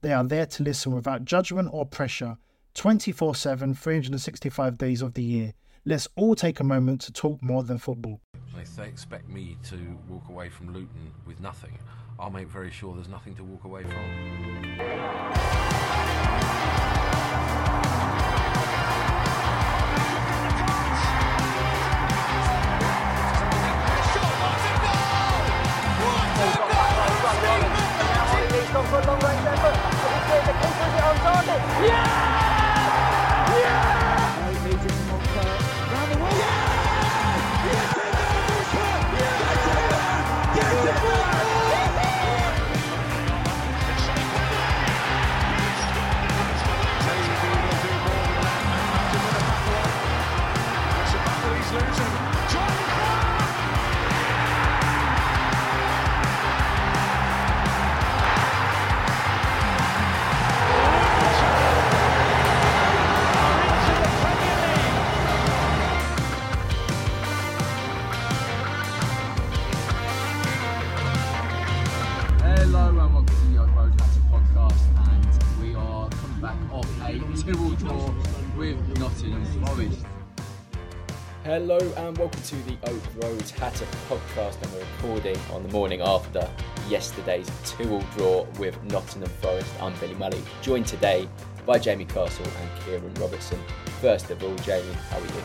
They are there to listen without judgment or pressure 24 7, 365 days of the year. Let's all take a moment to talk more than football. If they expect me to walk away from Luton with nothing, I'll make very sure there's nothing to walk away from. Long, long, long, long, long, long, long, long, long, long, long, long, long, long, long, long, 2-0 draw with Nottingham Forest. Hello and welcome to the Oak Road Hatter podcast, and we're recording on the morning after yesterday's two all draw with Nottingham Forest. I'm Billy Mully, joined today by Jamie Castle and Kieran Robertson. First of all, Jamie, how are you?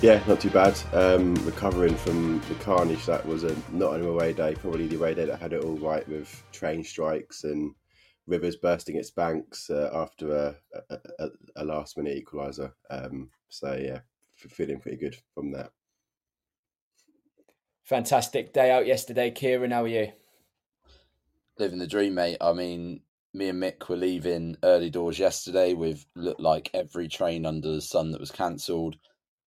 Yeah, not too bad. Um, recovering from the carnage that was a not an away day, probably the away day that had it all right with train strikes and rivers bursting its banks uh, after a, a, a, a last minute equaliser. Um, so yeah, f- feeling pretty good from that. Fantastic day out yesterday, Kieran. How are you? living the dream, mate. I mean, me and Mick were leaving early doors yesterday with looked like every train under the sun that was cancelled.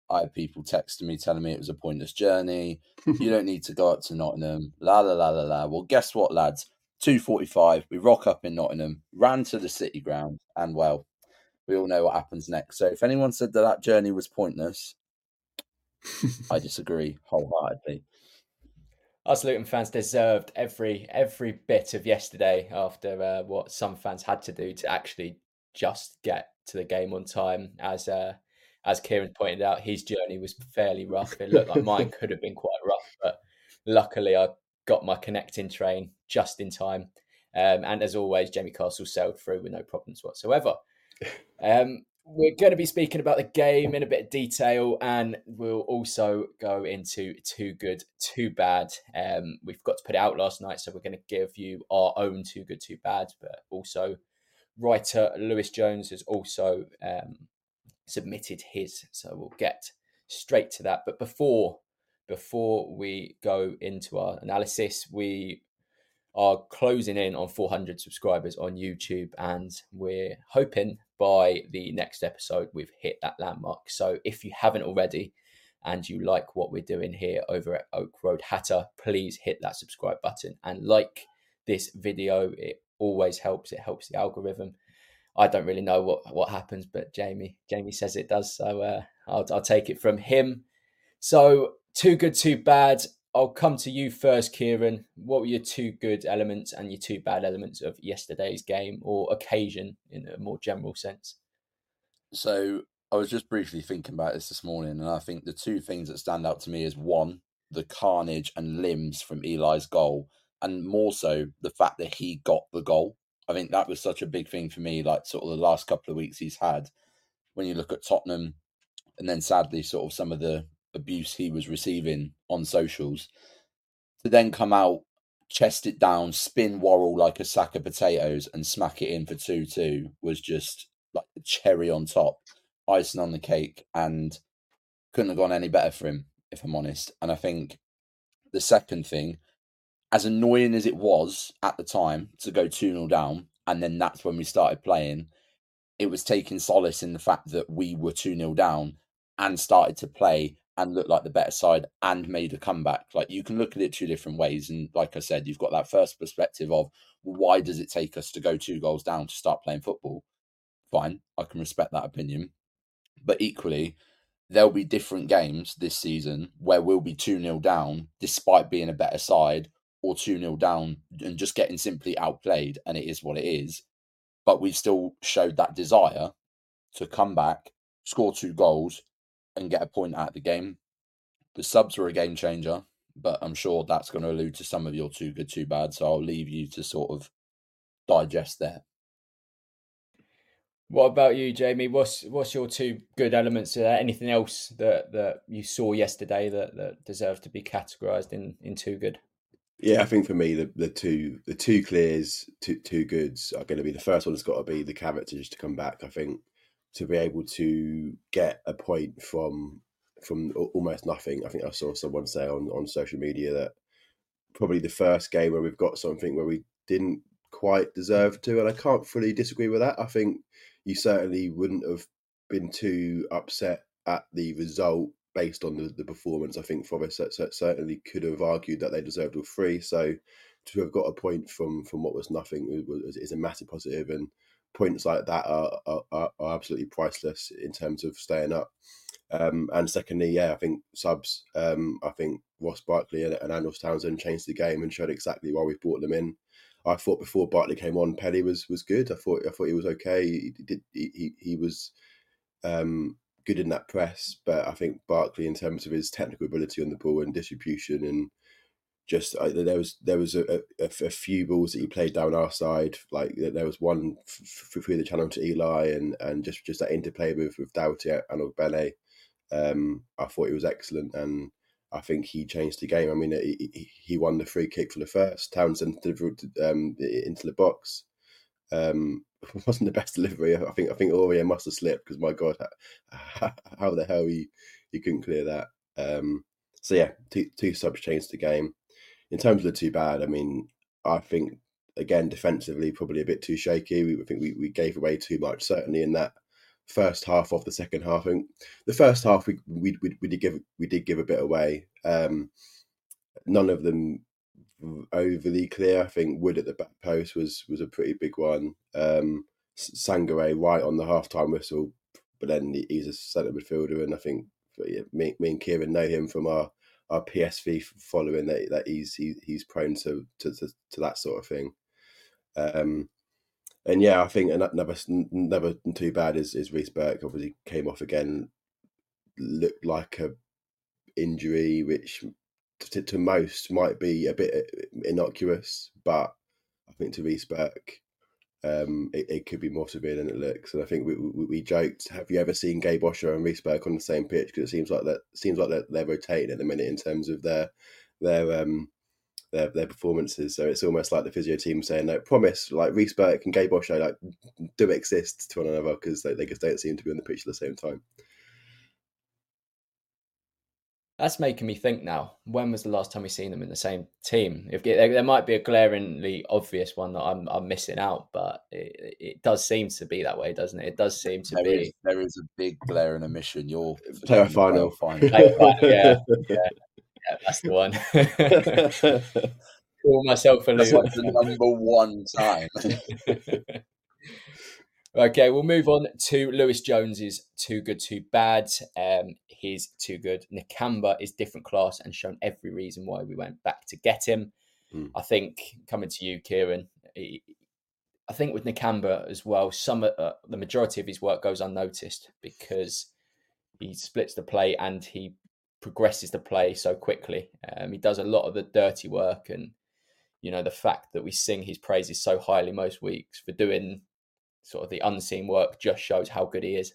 I had people texting me telling me it was a pointless journey. you don't need to go up to Nottingham. La la la la la. Well, guess what, lads? Two forty-five. We rock up in Nottingham, ran to the city ground, and well, we all know what happens next. So, if anyone said that that journey was pointless, I disagree wholeheartedly. Us Luton fans deserved every every bit of yesterday after uh, what some fans had to do to actually just get to the game on time. As uh, as Kieran pointed out, his journey was fairly rough. It looked like mine could have been quite rough, but luckily I got my connecting train just in time. Um, and as always, Jamie Castle sailed through with no problems whatsoever. Um, we're going to be speaking about the game in a bit of detail, and we'll also go into too good, too bad. Um, we've got to put it out last night, so we're going to give you our own too good, too bad. But also, writer Lewis Jones has also um, submitted his, so we'll get straight to that. But before before we go into our analysis, we are closing in on 400 subscribers on YouTube, and we're hoping by the next episode we've hit that landmark. So if you haven't already and you like what we're doing here over at Oak Road Hatter, please hit that subscribe button and like this video. It always helps. It helps the algorithm. I don't really know what, what happens, but Jamie Jamie says it does. So uh, I'll, I'll take it from him. So too good, too bad. I'll come to you first, Kieran. What were your two good elements and your two bad elements of yesterday's game or occasion in a more general sense? So I was just briefly thinking about this this morning, and I think the two things that stand out to me is one, the carnage and limbs from Eli's goal, and more so the fact that he got the goal. I think that was such a big thing for me, like sort of the last couple of weeks he's had. When you look at Tottenham, and then sadly, sort of some of the abuse he was receiving on socials, to then come out, chest it down, spin Worrall like a sack of potatoes, and smack it in for 2 2 was just like the cherry on top, icing on the cake, and couldn't have gone any better for him, if I'm honest. And I think the second thing, as annoying as it was at the time to go 2 0 down, and then that's when we started playing, it was taking solace in the fact that we were 2 0 down and started to play and look like the better side and made a comeback. Like you can look at it two different ways. And like I said, you've got that first perspective of why does it take us to go two goals down to start playing football? Fine, I can respect that opinion. But equally, there'll be different games this season where we'll be 2 0 down despite being a better side or 2 0 down and just getting simply outplayed. And it is what it is. But we've still showed that desire to come back, score two goals, and get a point out of the game. The subs were a game changer, but I'm sure that's going to allude to some of your too good, too bad. So I'll leave you to sort of digest that. What about you, Jamie? What's what's your two good elements? there? anything else that, that you saw yesterday that, that deserved to be categorised in, in two good? Yeah, I think for me the, the two the two clears, two two goods are going to be the first one has got to be the character just to come back. I think to be able to get a point from from almost nothing. I think I saw someone say on, on social media that probably the first game where we've got something where we didn't quite deserve to, and I can't fully disagree with that. I think you certainly wouldn't have been too upset at the result based on the, the performance. I think Forest certainly could have argued that they deserved all three. So to have got a point from from what was nothing is a massive positive, and points like that are, are, are absolutely priceless in terms of staying up. Um, and secondly, yeah, I think subs. Um, I think Ross Barkley and, and Townsend changed the game and showed exactly why we brought them in. I thought before Barkley came on, Pelly was was good. I thought I thought he was okay. He did he, he, he was um, good in that press, but I think Barkley, in terms of his technical ability on the ball and distribution and just uh, there was there was a, a, a, few balls that he played down our side. Like there was one f- through the channel to Eli, and and just just that interplay with with Doughty and Ogbene. Um, I thought he was excellent, and I think he changed the game. I mean, he, he won the free kick for the first. Townsend delivered um, into the box. Um, wasn't the best delivery. I think I think Aurier must have slipped because my God, how, how, the hell he he couldn't clear that. Um, so yeah, two, two subs changed the game in terms of the too bad, I mean, I think again defensively probably a bit too shaky. We think we, we gave away too much, certainly in that first half of the second half. I think the first half we we, we, we did give we did give a bit away. Um, none of them overly clear. I think Wood at the back post was was a pretty big one. Um, Sangare right on the half time whistle, but then he's a centre midfielder, and I think yeah, me, me and Kieran know him from our our PSV following that that he's he, he's prone to, to, to to that sort of thing. Um, and yeah, I think another never too bad is is Reece Burke. Obviously, came off again, looked like a injury, which to, to most might be a bit uh, innocuous, but I think to Reece Burke, um, it, it, could be more severe than it looks. And I think we, we, we joked, have you ever seen Gabe Osho and Reece Burke on the same pitch? Because it seems like that seems like they're, they're, rotating at the minute in terms of their their um their their performances. So it's almost like the physio team saying, "No, promise." Like Reece Burke and Gabe Osho like do exist to one another because they, they just don't seem to be on the pitch at the same time. That's making me think now. When was the last time we seen them in the same team? If there, might be a glaringly obvious one that I'm I'm missing out, but it, it does seem to be that way, doesn't it? It does seem to there be. Is, there is a big glaring omission. You're player final. final. yeah, yeah, yeah, that's the one. Call myself a loser. That's like the number one time. Okay, we'll move on to Lewis Jones's too good, too bad. Um, he's too good. Nakamba is different class and shown every reason why we went back to get him. Mm. I think coming to you, Kieran, he, I think with Nakamba as well, some uh, the majority of his work goes unnoticed because he splits the play and he progresses the play so quickly. Um, he does a lot of the dirty work, and you know the fact that we sing his praises so highly most weeks for doing sort of the unseen work just shows how good he is.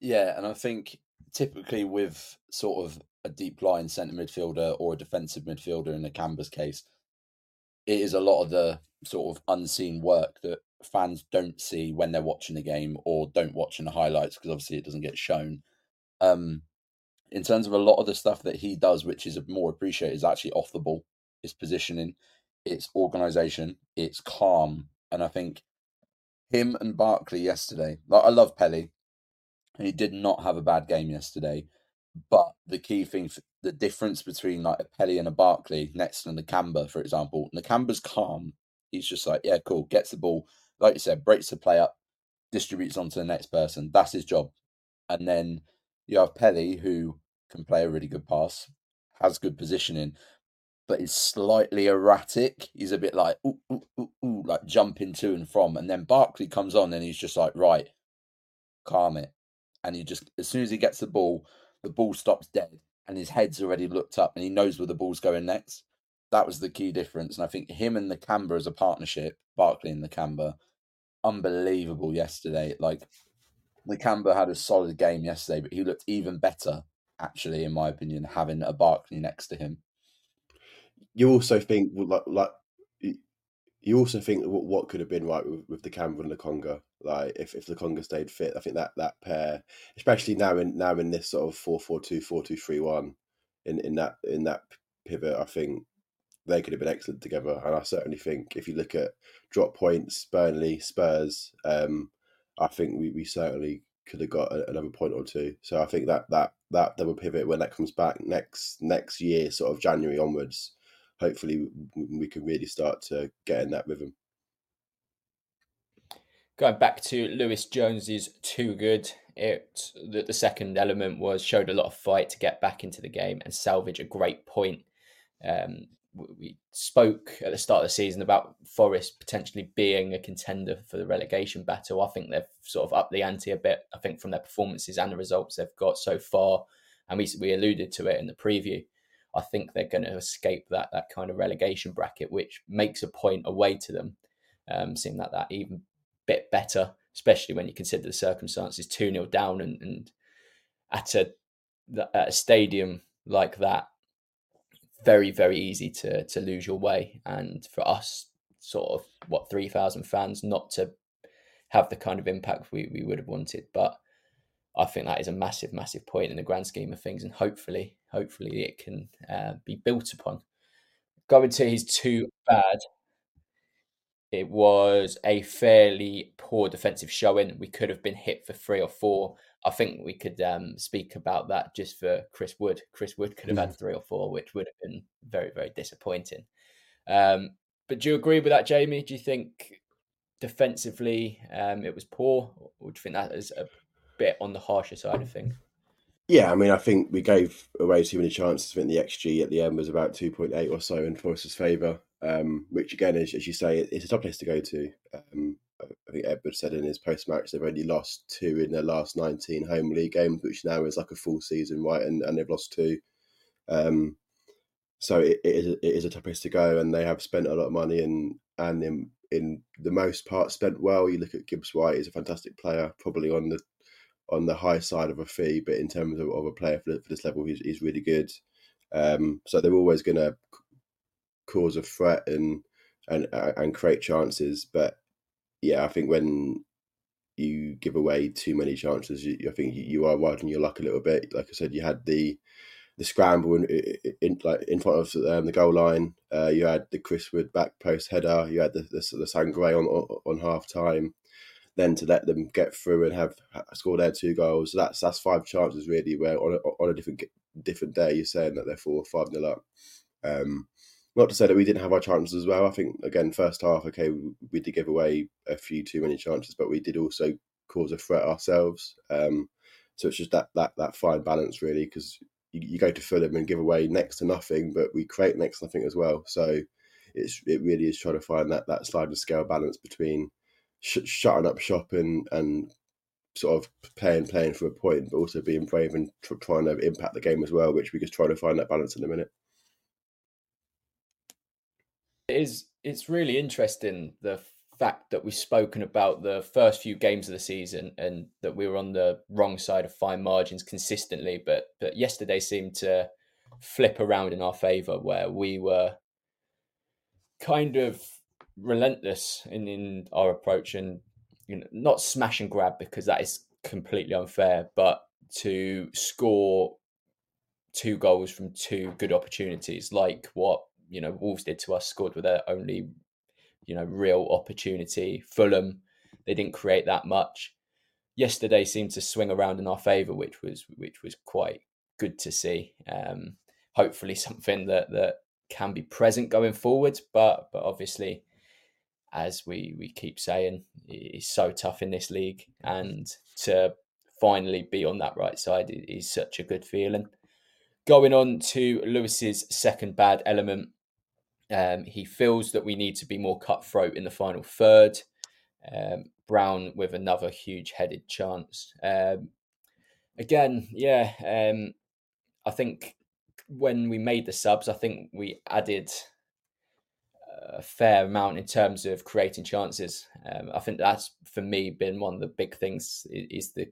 Yeah, and I think typically with sort of a deep line centre midfielder or a defensive midfielder in Nakamba's case, it is a lot of the sort of unseen work that fans don't see when they're watching the game or don't watch in the highlights because obviously it doesn't get shown. Um, in terms of a lot of the stuff that he does, which is more appreciated, is actually off the ball, it's positioning, it's organisation, it's calm, and I think him and Barkley yesterday. Like I love Pelly, and he did not have a bad game yesterday. But the key thing, the difference between like a Pelly and a Barkley next to Nakamba, for example, Nakamba's calm. He's just like, yeah, cool, gets the ball, like you said, breaks the play up, distributes on to the next person. That's his job. And then you have Pelly, who can play a really good pass, has good positioning, but is slightly erratic. He's a bit like ooh, ooh, ooh, ooh, like jumping to and from. And then Barkley comes on and he's just like, right, calm it. And he just as soon as he gets the ball, the ball stops dead and his head's already looked up and he knows where the ball's going next. That was the key difference. And I think him and Nakamba as a partnership, Barkley and Nakamba, unbelievable yesterday. Like Nakamba had a solid game yesterday, but he looked even better, actually, in my opinion, having a Barkley next to him you also think like like you also think what what could have been right with, with Nakamba and Lokonga. Like if, if Lokonga stayed fit, I think that that pair, especially now in now in this sort of four four two four two three one, in in that in that pivot, I think they could have been excellent together. And I certainly think if you look at drop points, Burnley, Spurs, um, I think we, we certainly could have got another point or two. So I think that that that double pivot when that comes back next next year, sort of January onwards, hopefully we can really start to get in that rhythm. Going back to Lewis Jones's too good, it the, the second element was showed a lot of fight to get back into the game and salvage a great point. Um, we spoke at the start of the season about Forest potentially being a contender for the relegation battle. I think they've sort of upped the ante a bit. I think from their performances and the results they've got so far, and we we alluded to it in the preview. I think they're going to escape that that kind of relegation bracket, which makes a point away to them. Um, seeing that that even bit better, especially when you consider the circumstances, two 0 down and, and at a at a stadium like that, very very easy to to lose your way. And for us, sort of what three thousand fans, not to have the kind of impact we we would have wanted, but I think that is a massive, massive point in the grand scheme of things, and hopefully, hopefully, it can uh, be built upon. Going to his too bad, it was a fairly poor defensive showing. We could have been hit for three or four. I think we could um, speak about that just for Chris Wood. Chris Wood could have mm. had three or four, which would have been very, very disappointing. Um, but do you agree with that, Jamie? Do you think defensively um, it was poor, or do you think that is a bit on the harsher side of things. Yeah, I mean, I think we gave away too many chances. I think the XG at the end was about 2.8 or so in Forest's favour, um, which again, is, as you say, it's a tough place to go to. Um, I think Edward said in his post match they've only lost two in their last 19 home league games, which now is like a full season, right? And, and they've lost two. Um, so it, it, is, it is a tough place to go, and they have spent a lot of money and and in in the most part spent well. You look at Gibbs White; he's a fantastic player, probably on the on the high side of a fee, but in terms of, of a player for, for, this level, he's, he's really good. Um, so they're always going to cause a threat and and uh, and create chances. But yeah, I think when you give away too many chances, you, I think you are riding your luck a little bit. Like I said, you had the the scramble in, in like in front of um, the goal line. Uh, you had the Chris Wood back post header. You had the the, the Sangare on, on on half time then to let them get through and have score their two goals. So that's that's five chances really. Where on a, on a different different day, you're saying that they're four or five nil up. Um, not to say that we didn't have our chances as well. I think again, first half, okay, we, we did give away a few too many chances, but we did also cause a threat ourselves. Um, so it's just that that that fine balance really, because you, you, go to Fulham and give away next to nothing, but we create next to nothing as well. So it's it really is trying to find that that sliding scale balance between sh- shutting up shop and and sort of playing playing for a point, but also being brave and tr- trying to impact the game as well, which we're just trying to find that balance in a minute. It is. It's really interesting the fact that we've spoken about the first few games of the season and that we were on the wrong side of fine margins consistently, but but yesterday seemed to flip around in our favour where we were kind of relentless in, in our approach and you know not smash and grab because that is completely unfair, but to score two goals from two good opportunities, like what you know Wolves did to us, scored with their only you know real opportunity. Fulham, they didn't create that much. Yesterday seemed to swing around in our favour, which was which was quite good to see. Um, hopefully, something that that can be present going forward, but but obviously as we we keep saying, it's so tough in this league, and to finally be on that right side is such a good feeling. Going on to Lewis's second bad element, um, he feels that we need to be more cutthroat in the final third. Um, Brown with another huge headed chance. Um, again, yeah, um, I think when we made the subs, I think we added a fair amount in terms of creating chances. Um, I think that's for me been one of the big things is, the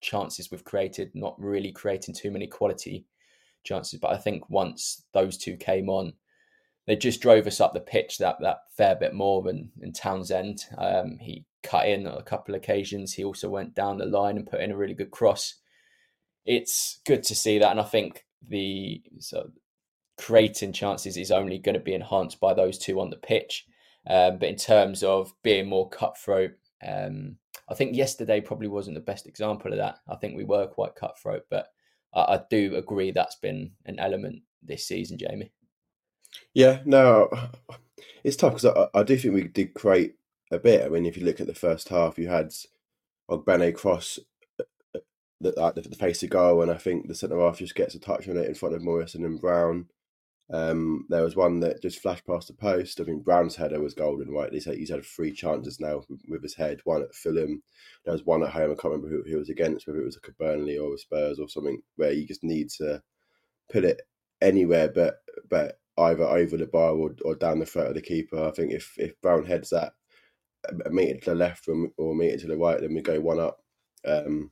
chances we've created, not really creating too many quality chances. But I think once those two came on, they just drove us up the pitch that that fair bit more. And, and Townsend, um, he cut in on a couple of occasions. He also went down the line and put in a really good cross. It's good to see that, and I think the so creating chances is only going to be enhanced by those two on the pitch. Um, but in terms of being more cutthroat, um, I think yesterday probably wasn't the best example of that. I think we were quite cutthroat, but I, I do agree that's been an element this season, Jamie. Yeah, no, it's tough because I, I do think we did create a bit. I mean, if you look at the first half, you had Ogbene cross uh, uh, the, the, the face of goal, and I think the centre half just gets a touch on it in front of Morrison and Brown. Um, there was one that just flashed past the post. I mean, Brown's header was golden, right? He's had, he's had three chances now with his head. One at Fulham, there was one at home. I can't remember who he was against, whether it was like a Burnley or a Spurs or something, where you just need to put it anywhere, but but either over the bar or, or down the throat of the keeper. I think if if Brown heads that a meter to the left or, a meter to the right, then we go one up. Um,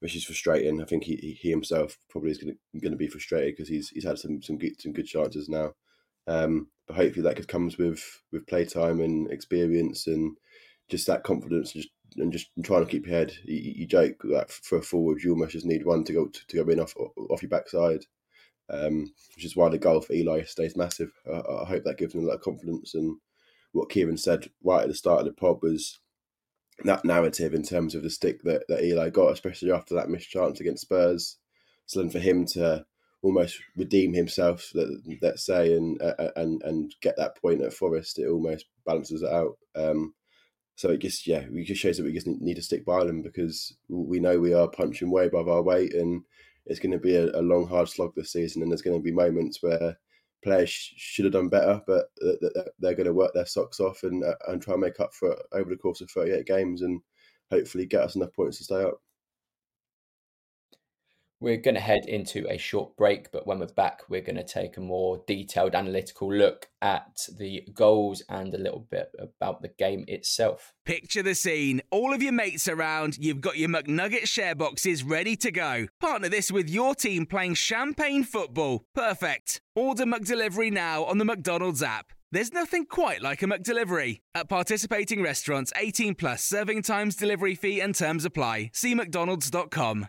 which is frustrating. I think he he himself probably is going to be frustrated because he's he's had some some good some good chances now. Um, but hopefully that comes with with playtime and experience and just that confidence and just, and just trying to keep your head. You, you, joke that for a forward you almost just need one to go to, to go in off off your backside, um, which is why the goal for Eli stays massive. I, I hope that gives him a lot of confidence and what Kieran said right at the start of the pod was that narrative in terms of the stick that, that Eli got, especially after that missed chance against Spurs. So then for him to almost redeem himself, let's say, and uh, and and get that point at Forest, it almost balances it out. Um, so it just yeah, it just shows that we just need to stick by them because we know we are punching way above our weight, and it's going to be a, a long, hard slog this season, and there's going to be moments where players should have done better, but they're going to work their socks off and uh, and try and make up for it over the course of 38 games and hopefully get us enough points to stay up. We're going to head into a short break, but when we're back, we're going to take a more detailed analytical look at the goals and a little bit about the game itself. Picture the scene. All of your mates around, you've got your McNugget share boxes ready to go. Partner this with your team playing champagne football. Perfect. Order McDelivery now on the McDonald's app. There's nothing quite like a McDelivery. At participating restaurants, 18 plus serving times, delivery fee, and terms apply. See McDonald's.com.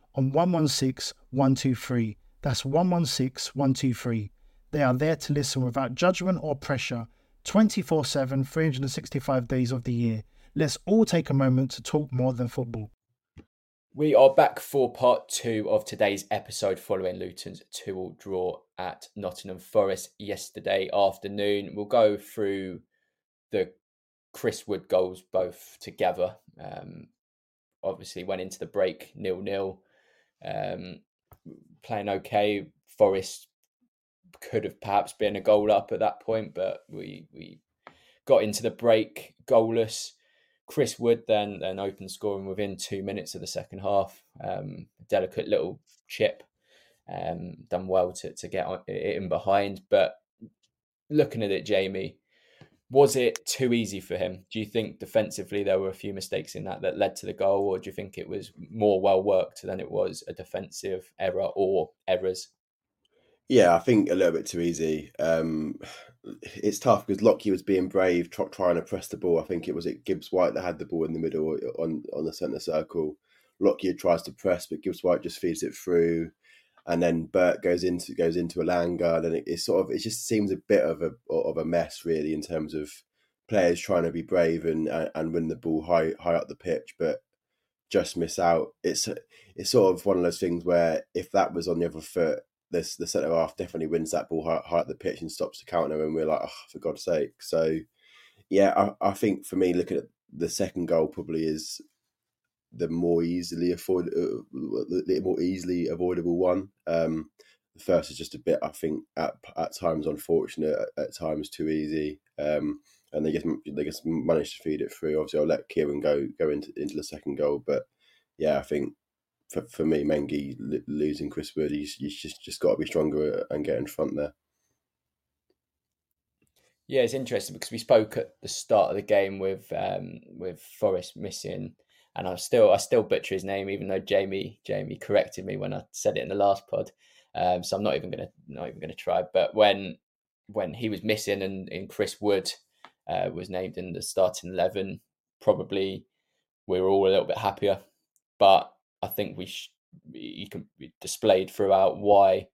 on 116 123. That's 116 123. They are there to listen without judgment or pressure 24 7, 365 days of the year. Let's all take a moment to talk more than football. We are back for part two of today's episode following Luton's 2 all draw at Nottingham Forest yesterday afternoon. We'll go through the Chris Wood goals both together. Um, obviously, went into the break nil nil, um, playing okay. Forest could have perhaps been a goal up at that point, but we we got into the break goalless. Chris Wood then then opened scoring within two minutes of the second half. Um, delicate little chip, um, done well to to get it in behind. But looking at it, Jamie, was it too easy for him? Do you think defensively there were a few mistakes in that that led to the goal, or do you think it was more well worked than it was a defensive error or errors? Yeah, I think a little bit too easy. Um, it's tough because Lockyer was being brave, try, trying to press the ball. I think it was it Gibbs White that had the ball in the middle on on the centre circle. Lockyer tries to press, but Gibbs White just feeds it through, and then Burt goes into goes into Elanga. Then it, it sort of it just seems a bit of a of a mess really in terms of players trying to be brave and and win the ball high high up the pitch, but just miss out. It's it's sort of one of those things where if that was on the other foot, this the centre half definitely wins that ball high, high at the pitch and stops the counter, and we're like, oh, for God's sake. So, yeah, I, I think for me, looking at the second goal, probably is the more easily afford, uh, the more easily avoidable one. Um, the first is just a bit, I think, at at times unfortunate, at, at times too easy. Um, and they just they just managed to feed it through. Obviously, I'll let Kieran go go into into the second goal, but yeah, I think for, for me, Mengi losing Chris Wood, he's, he's just just got to be stronger and get in front there. Yeah, it's interesting because we spoke at the start of the game with um, with Forest missing, and I still I still butcher his name, even though Jamie Jamie corrected me when I said it in the last pod. Um, so I'm not even gonna not even gonna try. But when when he was missing and, and Chris Wood uh, was named in the starting eleven, probably we were all a little bit happier. But I think we sh- he can be displayed throughout why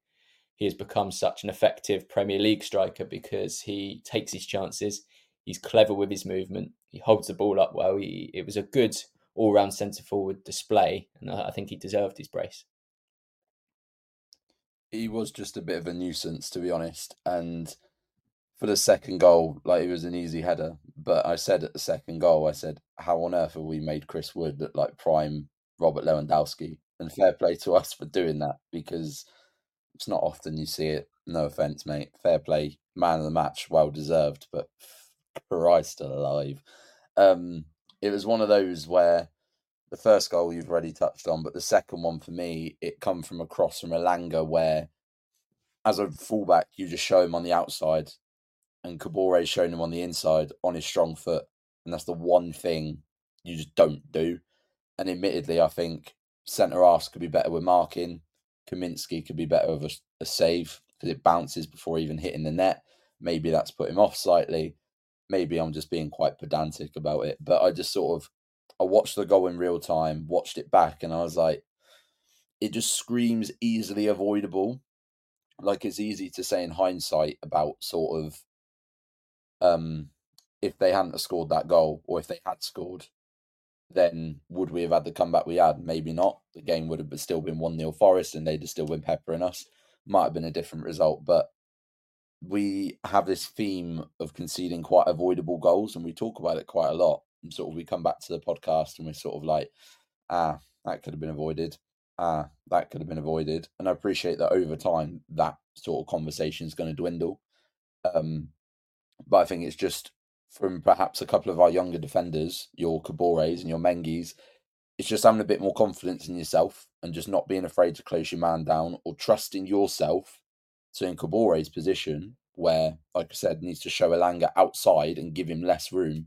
he has become such an effective Premier League striker because he takes his chances. He's clever with his movement. He holds the ball up well. He, it was a good all-round centre forward display, and I, I think he deserved his brace. He was just a bit of a nuisance, to be honest. And for the second goal, like it was an easy header. But I said at the second goal, I said, "How on earth have we made Chris Wood look like prime Robert Lewandowski, and fair play to us for doing that because it's not often you see it. No offense, mate. Fair play, man of the match, well deserved, but Christ alive. Um, it was one of those where the first goal you've already touched on, but the second one for me, it come from a cross from Elanga where, as a fullback, you just show him on the outside, and Kabore showing him on the inside on his strong foot, and that's the one thing you just don't do. And admittedly, I think centre halves could be better with marking. Kaminski could be better with a, a save because it bounces before even hitting the net. Maybe that's put him off slightly. Maybe I'm just being quite pedantic about it. But I just sort of I watched the goal in real time, watched it back, and I was like, it just screams easily avoidable. Like it's easy to say in hindsight about sort of um if they hadn't scored that goal or if they had scored, then would we have had the comeback we had? Maybe not. The game would have still been 1 0 Forest and they'd have still been peppering us. Might have been a different result, but we have this theme of conceding quite avoidable goals and we talk about it quite a lot. And sort of we come back to the podcast and we're sort of like, ah, that could have been avoided. Ah, that could have been avoided. And I appreciate that over time that sort of conversation is going to dwindle. Um, but I think it's just from perhaps a couple of our younger defenders, your Kabores and your Mengis, it's just having a bit more confidence in yourself and just not being afraid to close your man down or trusting yourself. So in Kabore's position, where, like I said, needs to show Elanga outside and give him less room,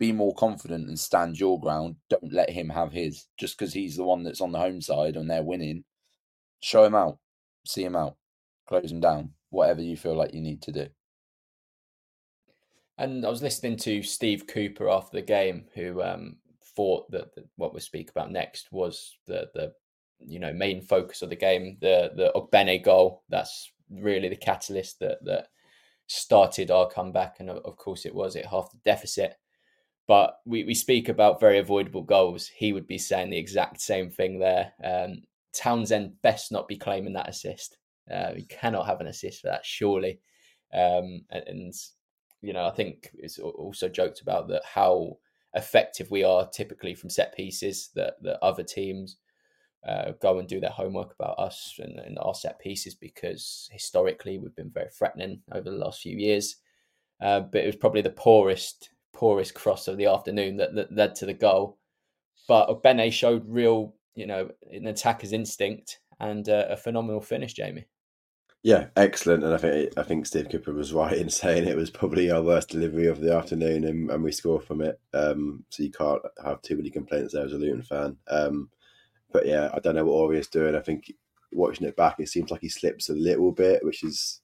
be more confident and stand your ground. Don't let him have his. Just because he's the one that's on the home side and they're winning, show him out, see him out, close him down, whatever you feel like you need to do. And I was listening to Steve Cooper after the game, who um, thought that, that what we'll speak about next was the the you know main focus of the game, the the Ogbene goal. That's really the catalyst that that started our comeback, and of course it was at half the deficit. But we, we speak about very avoidable goals. He would be saying the exact same thing there. Um, Townsend best not be claiming that assist. Uh, he cannot have an assist for that, surely. Um, and, and, you know, I think it's also joked about that how effective we are typically from set pieces. That that other teams uh, go and do their homework about us and, and, our set pieces because historically we've been very threatening over the last few years. Uh, but it was probably the poorest poorest cross of the afternoon that, that led to the goal. But Bene showed real, you know, an attacker's instinct and uh, a phenomenal finish, Jamie. Yeah, excellent. And I think I think Steve Cooper was right in saying it was probably our worst delivery of the afternoon, and, and we score from it. Um, so you can't have too many complaints there as a Luton fan. Um, but yeah, I don't know what Ori is doing. I think watching it back, it seems like he slips a little bit, which is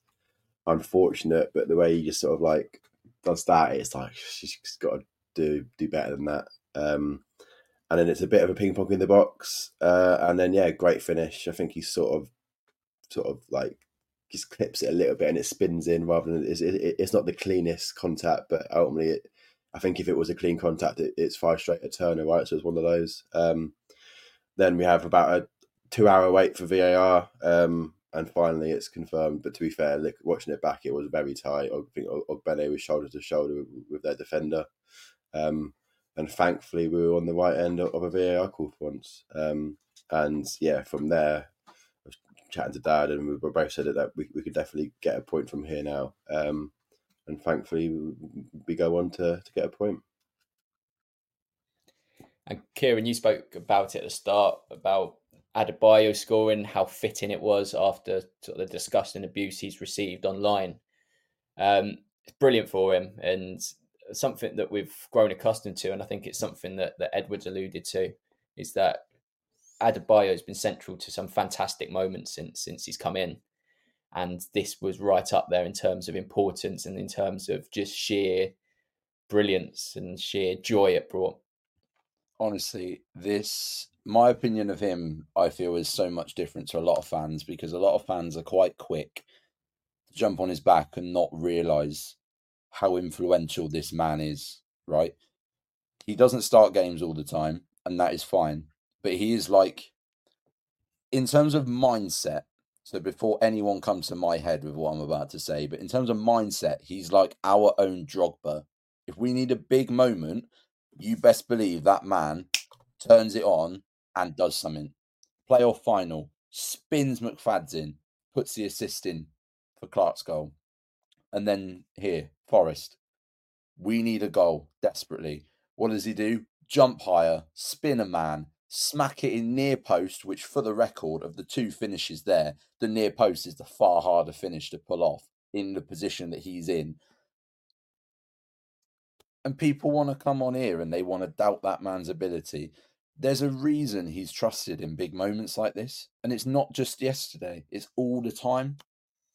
unfortunate. But the way he just sort of like does that, it's like she's got to do do better than that. Um, and then it's a bit of a ping pong in the box, uh, and then yeah, great finish. I think he's sort of sort of like just clips it a little bit and it spins in rather than it's, it, it's not the cleanest contact, but ultimately, it, I think if it was a clean contact, it, it's five straight at Turner, right? So it's one of those. Um, then we have about a two hour wait for VAR, um, and finally it's confirmed. But to be fair, look, watching it back, it was very tight. I think Ogbene was shoulder to shoulder with, with their defender. Um, and thankfully, we were on the right end of a VAR call for once. Um, and yeah, from there, I was chatting to Dad, and we both said that we, we could definitely get a point from here now. Um, and thankfully, we go on to, to get a point. And Kieran, you spoke about it at the start about Adebayo scoring, how fitting it was after sort of the disgusting abuse he's received online. Um, it's brilliant for him and something that we've grown accustomed to. And I think it's something that, that Edwards alluded to is that Adebayo has been central to some fantastic moments since since he's come in. And this was right up there in terms of importance and in terms of just sheer brilliance and sheer joy it brought honestly, this my opinion of him, I feel, is so much different to a lot of fans because a lot of fans are quite quick to jump on his back and not realize how influential this man is. Right? He doesn't start games all the time, and that is fine. But he is like, in terms of mindset. So before anyone comes to my head with what I'm about to say, but in terms of mindset, he's like our own Drogba. If we need a big moment, you best believe that man turns it on and does something. Playoff final, spins McFadzean, puts the assist in for Clark's goal. And then here, Forest. We need a goal desperately. What does he do? Jump higher, spin a man, smack it in near post, which, for the record of the two finishes there, the near post is the far harder finish to pull off in the position that he's in and people want to come on here and they want to doubt that man's ability. There's a reason he's trusted in big moments like this. And it's not just yesterday, it's all the time.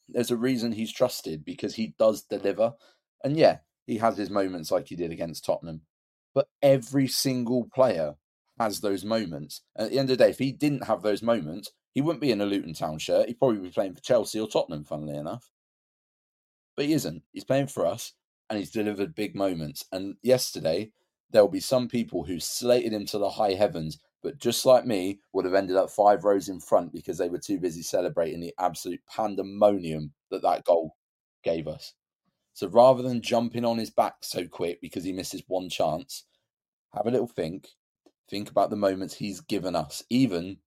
There's a reason he's trusted because he does deliver. And yeah, he has his moments like he did against Tottenham. But every single player has those moments. And at the end of the day, if he didn't have those moments, he wouldn't be in a Luton Town shirt. He'd probably be playing for Chelsea or Tottenham, funnily enough. But he isn't. He's playing for us and he's delivered big moments. And yesterday, there'll be some people who slated him to the high heavens, but just like me, would have ended up five rows in front because they were too busy celebrating the absolute pandemonium that that goal gave us. So rather than jumping on his back so quick because he misses one chance, have a little think. Think about the moments he's given us, even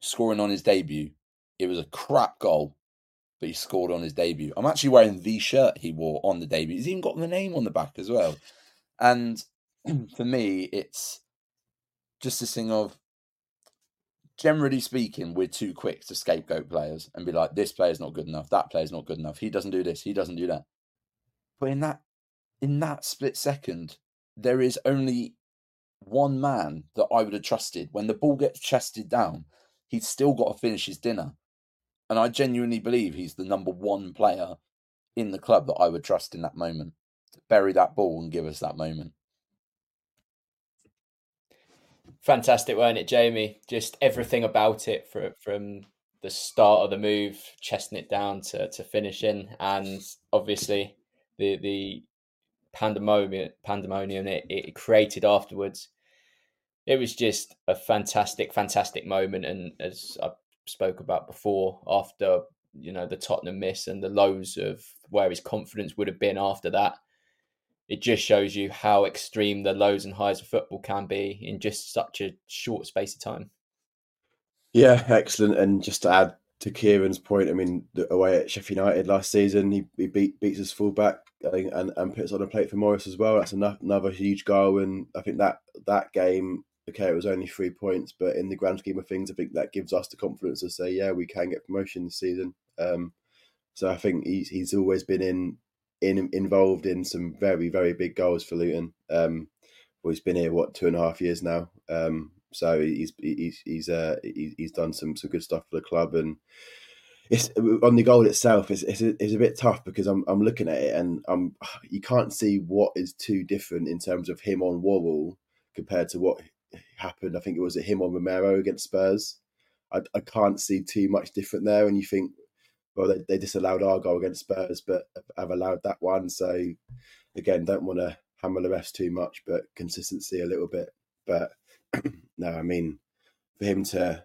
scoring on his debut. It was a crap goal, but he scored on his debut. I'm actually wearing the shirt he wore on the debut. He's even got the name on the back as well. And for me, it's just this thing of generally speaking, we're too quick to scapegoat players and be like, this player's not good enough, that player's not good enough, he doesn't do this, he doesn't do that. But in that in that split second, there is only one man that I would have trusted. When the ball gets chested down, he's still got to finish his dinner. And I genuinely believe he's the number one player in the club that I would trust in that moment to bury that ball and give us that moment. Fantastic, weren't it, Jamie? Just everything about it for, from the start of the move, chesting it down to, to finishing. And obviously, the the pandemonium pandemonium it, it created afterwards. It was just a fantastic, fantastic moment, and as I spoke about before, after you know the Tottenham miss and the lows of where his confidence would have been after that, it just shows you how extreme the lows and highs of football can be in just such a short space of time. Yeah, excellent. And just to add to Kieran's point, I mean, away at Sheffield United last season, he, he beat beats his fullback and, and puts on a plate for Morris as well. That's another huge goal, and I think that that game, okay, it was only three points, but in the grand scheme of things, I think that gives us the confidence to say, yeah, we can get promotion this season. Um, so I think he's he's always been in in involved in some very very big goals for Luton. Um, well, he's been here what two and a half years now. Um, so he's he's he's uh he's done some some good stuff for the club and it's on the goal itself it's, it's, it's a bit tough because I'm I'm looking at it and I'm you can't see what is too different in terms of him on Worrall compared to what happened. I think it was at him on Romero against Spurs. I, I can't see too much different there and you think well they, they disallowed our goal against Spurs but have allowed that one. So again don't want to hammer the rest too much but consistency a little bit. But no, I mean, for him to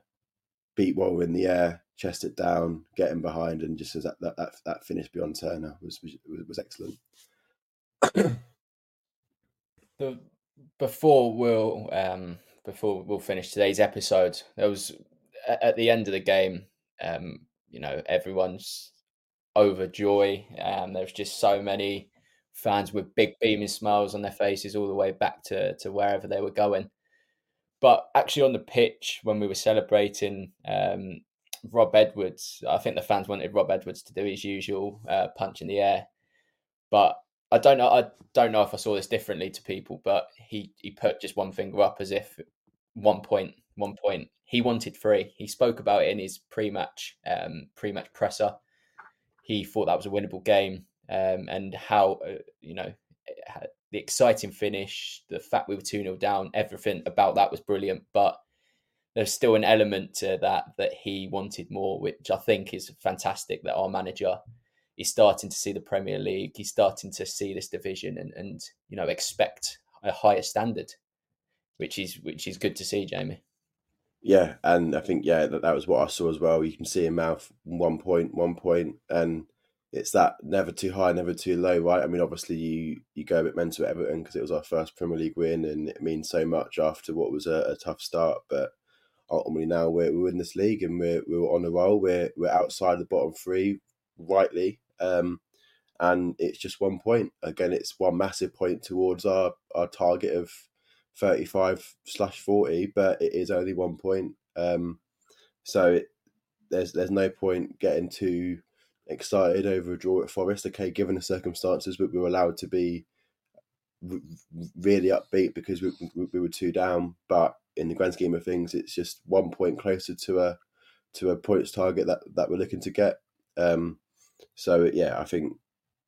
beat Wall in the air, chest it down, get him behind, and just as that that that, that finish beyond Turner was was, was excellent. the before we'll um before we'll finish today's episode, there was at the end of the game, um, you know, everyone's overjoy. Um, there's just so many fans with big beaming smiles on their faces all the way back to to wherever they were going. But actually, on the pitch, when we were celebrating um, Rob Edwards, I think the fans wanted Rob Edwards to do his usual uh, punch in the air. But I don't know. I don't know if I saw this differently to people, but he he put just one finger up as if one point, one point. He wanted three. He spoke about it in his pre-match um, pre-match presser. He thought that was a winnable game, um, and how uh, you know the exciting finish, the fact we were 2 0 down, everything about that was brilliant. But there's still an element to that that he wanted more, which I think is fantastic that our manager is starting to see the Premier League. He's starting to see this division and, and you know, expect a higher standard, which is which is good to see, Jamie. Yeah, and I think yeah that, that was what I saw as well. You can see him mouth one point, one point, and it's that never too high, never too low, right? I mean, obviously you you go a bit mental at Everton because it was our first Premier League win, and it means so much after what was a, a tough start. But ultimately now we're, we're in this league and we're we're on a roll. We're we're outside the bottom three, rightly, um, and it's just one point. Again, it's one massive point towards our our target of thirty five slash forty, but it is only one point. Um, so it, there's there's no point getting too excited over a draw at Forest. Okay, given the circumstances, but we were allowed to be really upbeat because we, we were two down. But in the grand scheme of things, it's just one point closer to a to a points target that, that we're looking to get. Um, so yeah, I think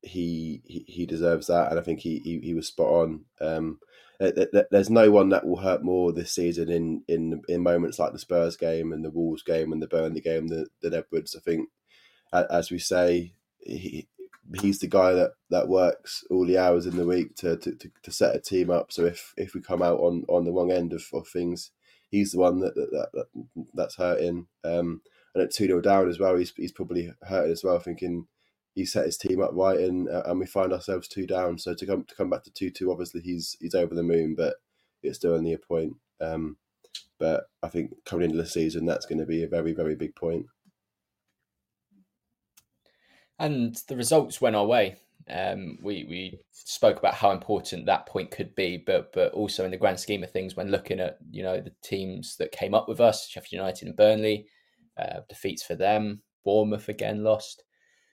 he, he he deserves that, and I think he he, he was spot on. Um, there's no one that will hurt more this season in in in moments like the Spurs game and the Wolves game and the Burnley game than, than Edwards. I think as we say, he, he's the guy that, that works all the hours in the week to, to, to, to, set a team up. So if, if we come out on, on the wrong end of, of things, he's the one that, that, that that's hurting. Um, and at 2 0 down as well, he's, he's probably hurting as well, thinking he set his team up right and uh, and we find ourselves two down. So to come to come back to 2 2, obviously he's he's over the moon, but it's still only a point. Um, but I think coming into the season, that's going to be a very, very big point and the results went our way. Um, we we spoke about how important that point could be, but but also in the grand scheme of things, when looking at you know the teams that came up with us, Sheffield United and Burnley, uh, defeats for them, Bournemouth again lost.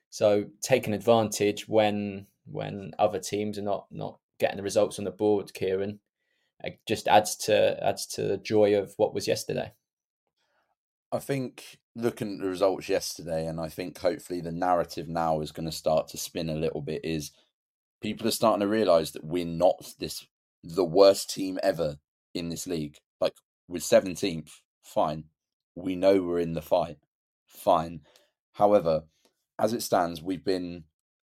So taking advantage when when other teams are not not getting the results on the board, Kieran, it just adds to adds to the joy of what was yesterday. I think looking at the results yesterday, and I think hopefully the narrative now is going to start to spin a little bit. Is people are starting to realize that we're not this the worst team ever in this league. Like we're seventeenth, fine. We know we're in the fight, fine. However, as it stands, we've been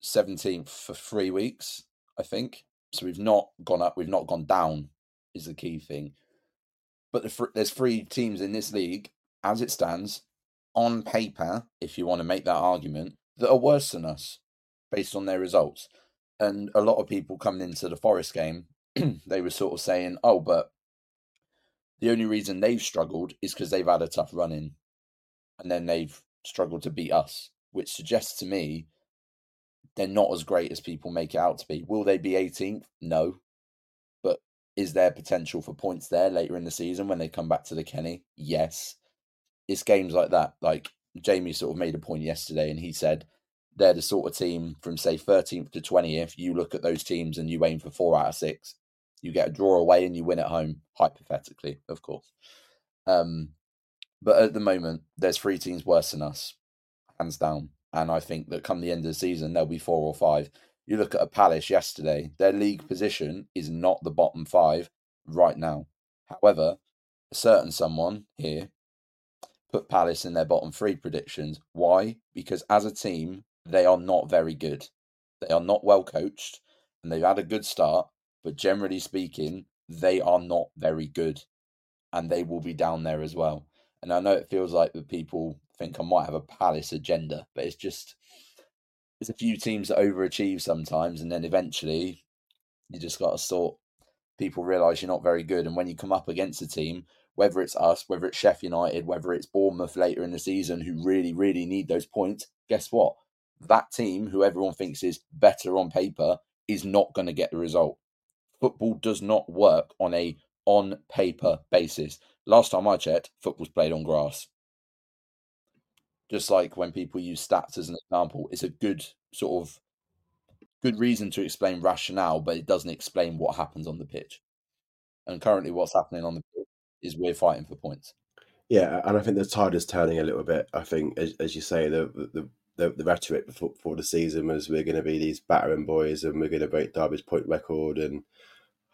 seventeenth for three weeks, I think. So we've not gone up, we've not gone down, is the key thing. But the, there's three teams in this league, as it stands, on paper, if you want to make that argument, that are worse than us based on their results. And a lot of people coming into the Forest game, they were sort of saying, oh, but the only reason they've struggled is because they've had a tough run in and then they've struggled to beat us, which suggests to me they're not as great as people make it out to be. Will they be 18th? No. But is there potential for points there later in the season when they come back to the Kenny? Yes. It's games like that. Like Jamie sort of made a point yesterday and he said they're the sort of team from say 13th to 20th. You look at those teams and you aim for four out of six. You get a draw away and you win at home, hypothetically, of course. Um, but at the moment, there's three teams worse than us, hands down. And I think that come the end of the season, there'll be four or five. You look at a Palace yesterday, their league position is not the bottom five right now. However, a certain someone here put Palace in their bottom three predictions. Why? Because as a team, they are not very good. They are not well coached and they've had a good start, but generally speaking, they are not very good and they will be down there as well. And I know it feels like the people think I might have a Palace agenda, but it's just there's a few teams that overachieve sometimes, and then eventually you just got to sort. People realise you're not very good, and when you come up against a team, whether it's us, whether it's Sheffield United, whether it's Bournemouth later in the season, who really, really need those points, guess what? That team, who everyone thinks is better on paper, is not going to get the result. Football does not work on a on paper basis. Last time I checked, football's played on grass. Just like when people use stats as an example, it's a good sort of good reason to explain rationale, but it doesn't explain what happens on the pitch. And currently, what's happening on the pitch is we're fighting for points. Yeah, and I think the tide is turning a little bit. I think, as, as you say, the, the the, the rhetoric before, before the season was we're going to be these battering boys and we're going to break Derby's point record and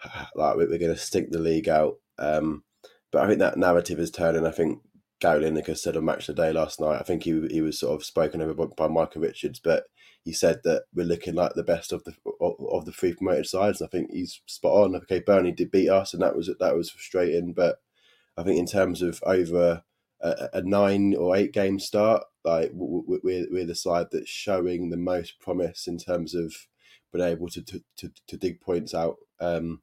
like we're going to stink the league out. Um, but I think that narrative is turning. I think Gary Lineker said on Match of the Day last night. I think he he was sort of spoken over by, by Michael Richards, but he said that we're looking like the best of the of, of the three promoted sides. And I think he's spot on. Okay, Burnley did beat us, and that was that was frustrating. But I think in terms of over a, nine or eight game start, like we're we're the side that's showing the most promise in terms of being able to to, to, to dig points out. Um,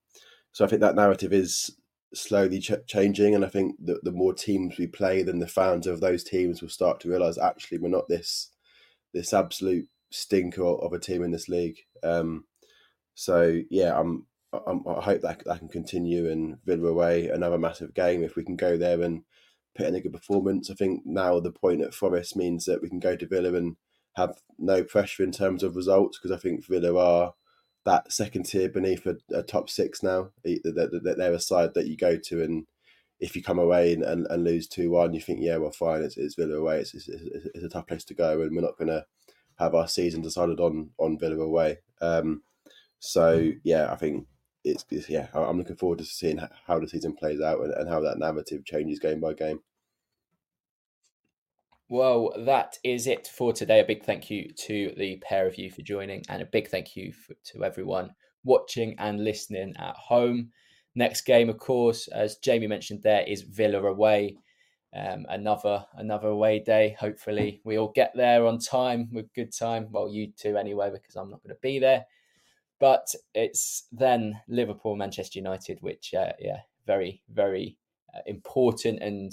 so I think that narrative is slowly ch- changing, and I think that the more teams we play, then the fans of those teams will start to realize actually we're not this this absolute stinker of a team in this league. Um, so yeah, I'm, I'm, i hope that that can continue and Villa away another massive game if we can go there and put in a good performance. I think now the point at Forest means that we can go to Villa and have no pressure in terms of results because I think Villa are that second tier beneath a, a top six now. That they're a side that you go to, and if you come away and, and, and lose two one, you think, yeah, well, fine, it's, it's Villa away. It's, it's, it's a tough place to go, and we're not going to have our season decided on on Villa away. Um, so yeah, I think it's, it's, yeah, I'm looking forward to seeing how the season plays out and, and how that narrative changes game by game. Well, that is it for today. A big thank you to the pair of you for joining, and a big thank you for, to everyone watching and listening at home. Next game, of course, as Jamie mentioned, there is Villa away. Um, another another away day. Hopefully, we all get there on time with good time. Well, you two anyway, because I'm not going to be there. But it's then Liverpool, Manchester United, which uh, yeah, very very uh, important and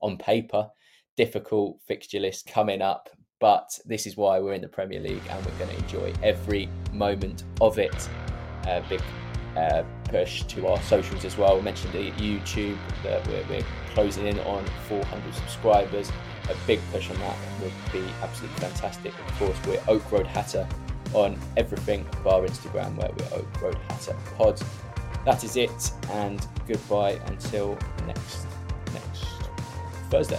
on paper difficult fixture list coming up, but this is why we're in the Premier League and we're going to enjoy every moment of it. Uh, big uh, push to our socials as well. We mentioned the YouTube that we're, we're, closing in on 400 subscribers. A big push on that would be absolutely fantastic. Of course, we're Oak Road Hatter on everything bar Instagram, where we're Oak Road Hatter Pod. That is it, and goodbye until next next Thursday.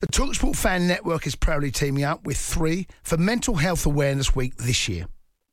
The Talksport Fan Network is proudly teaming up with three for Mental Health Awareness Week this year.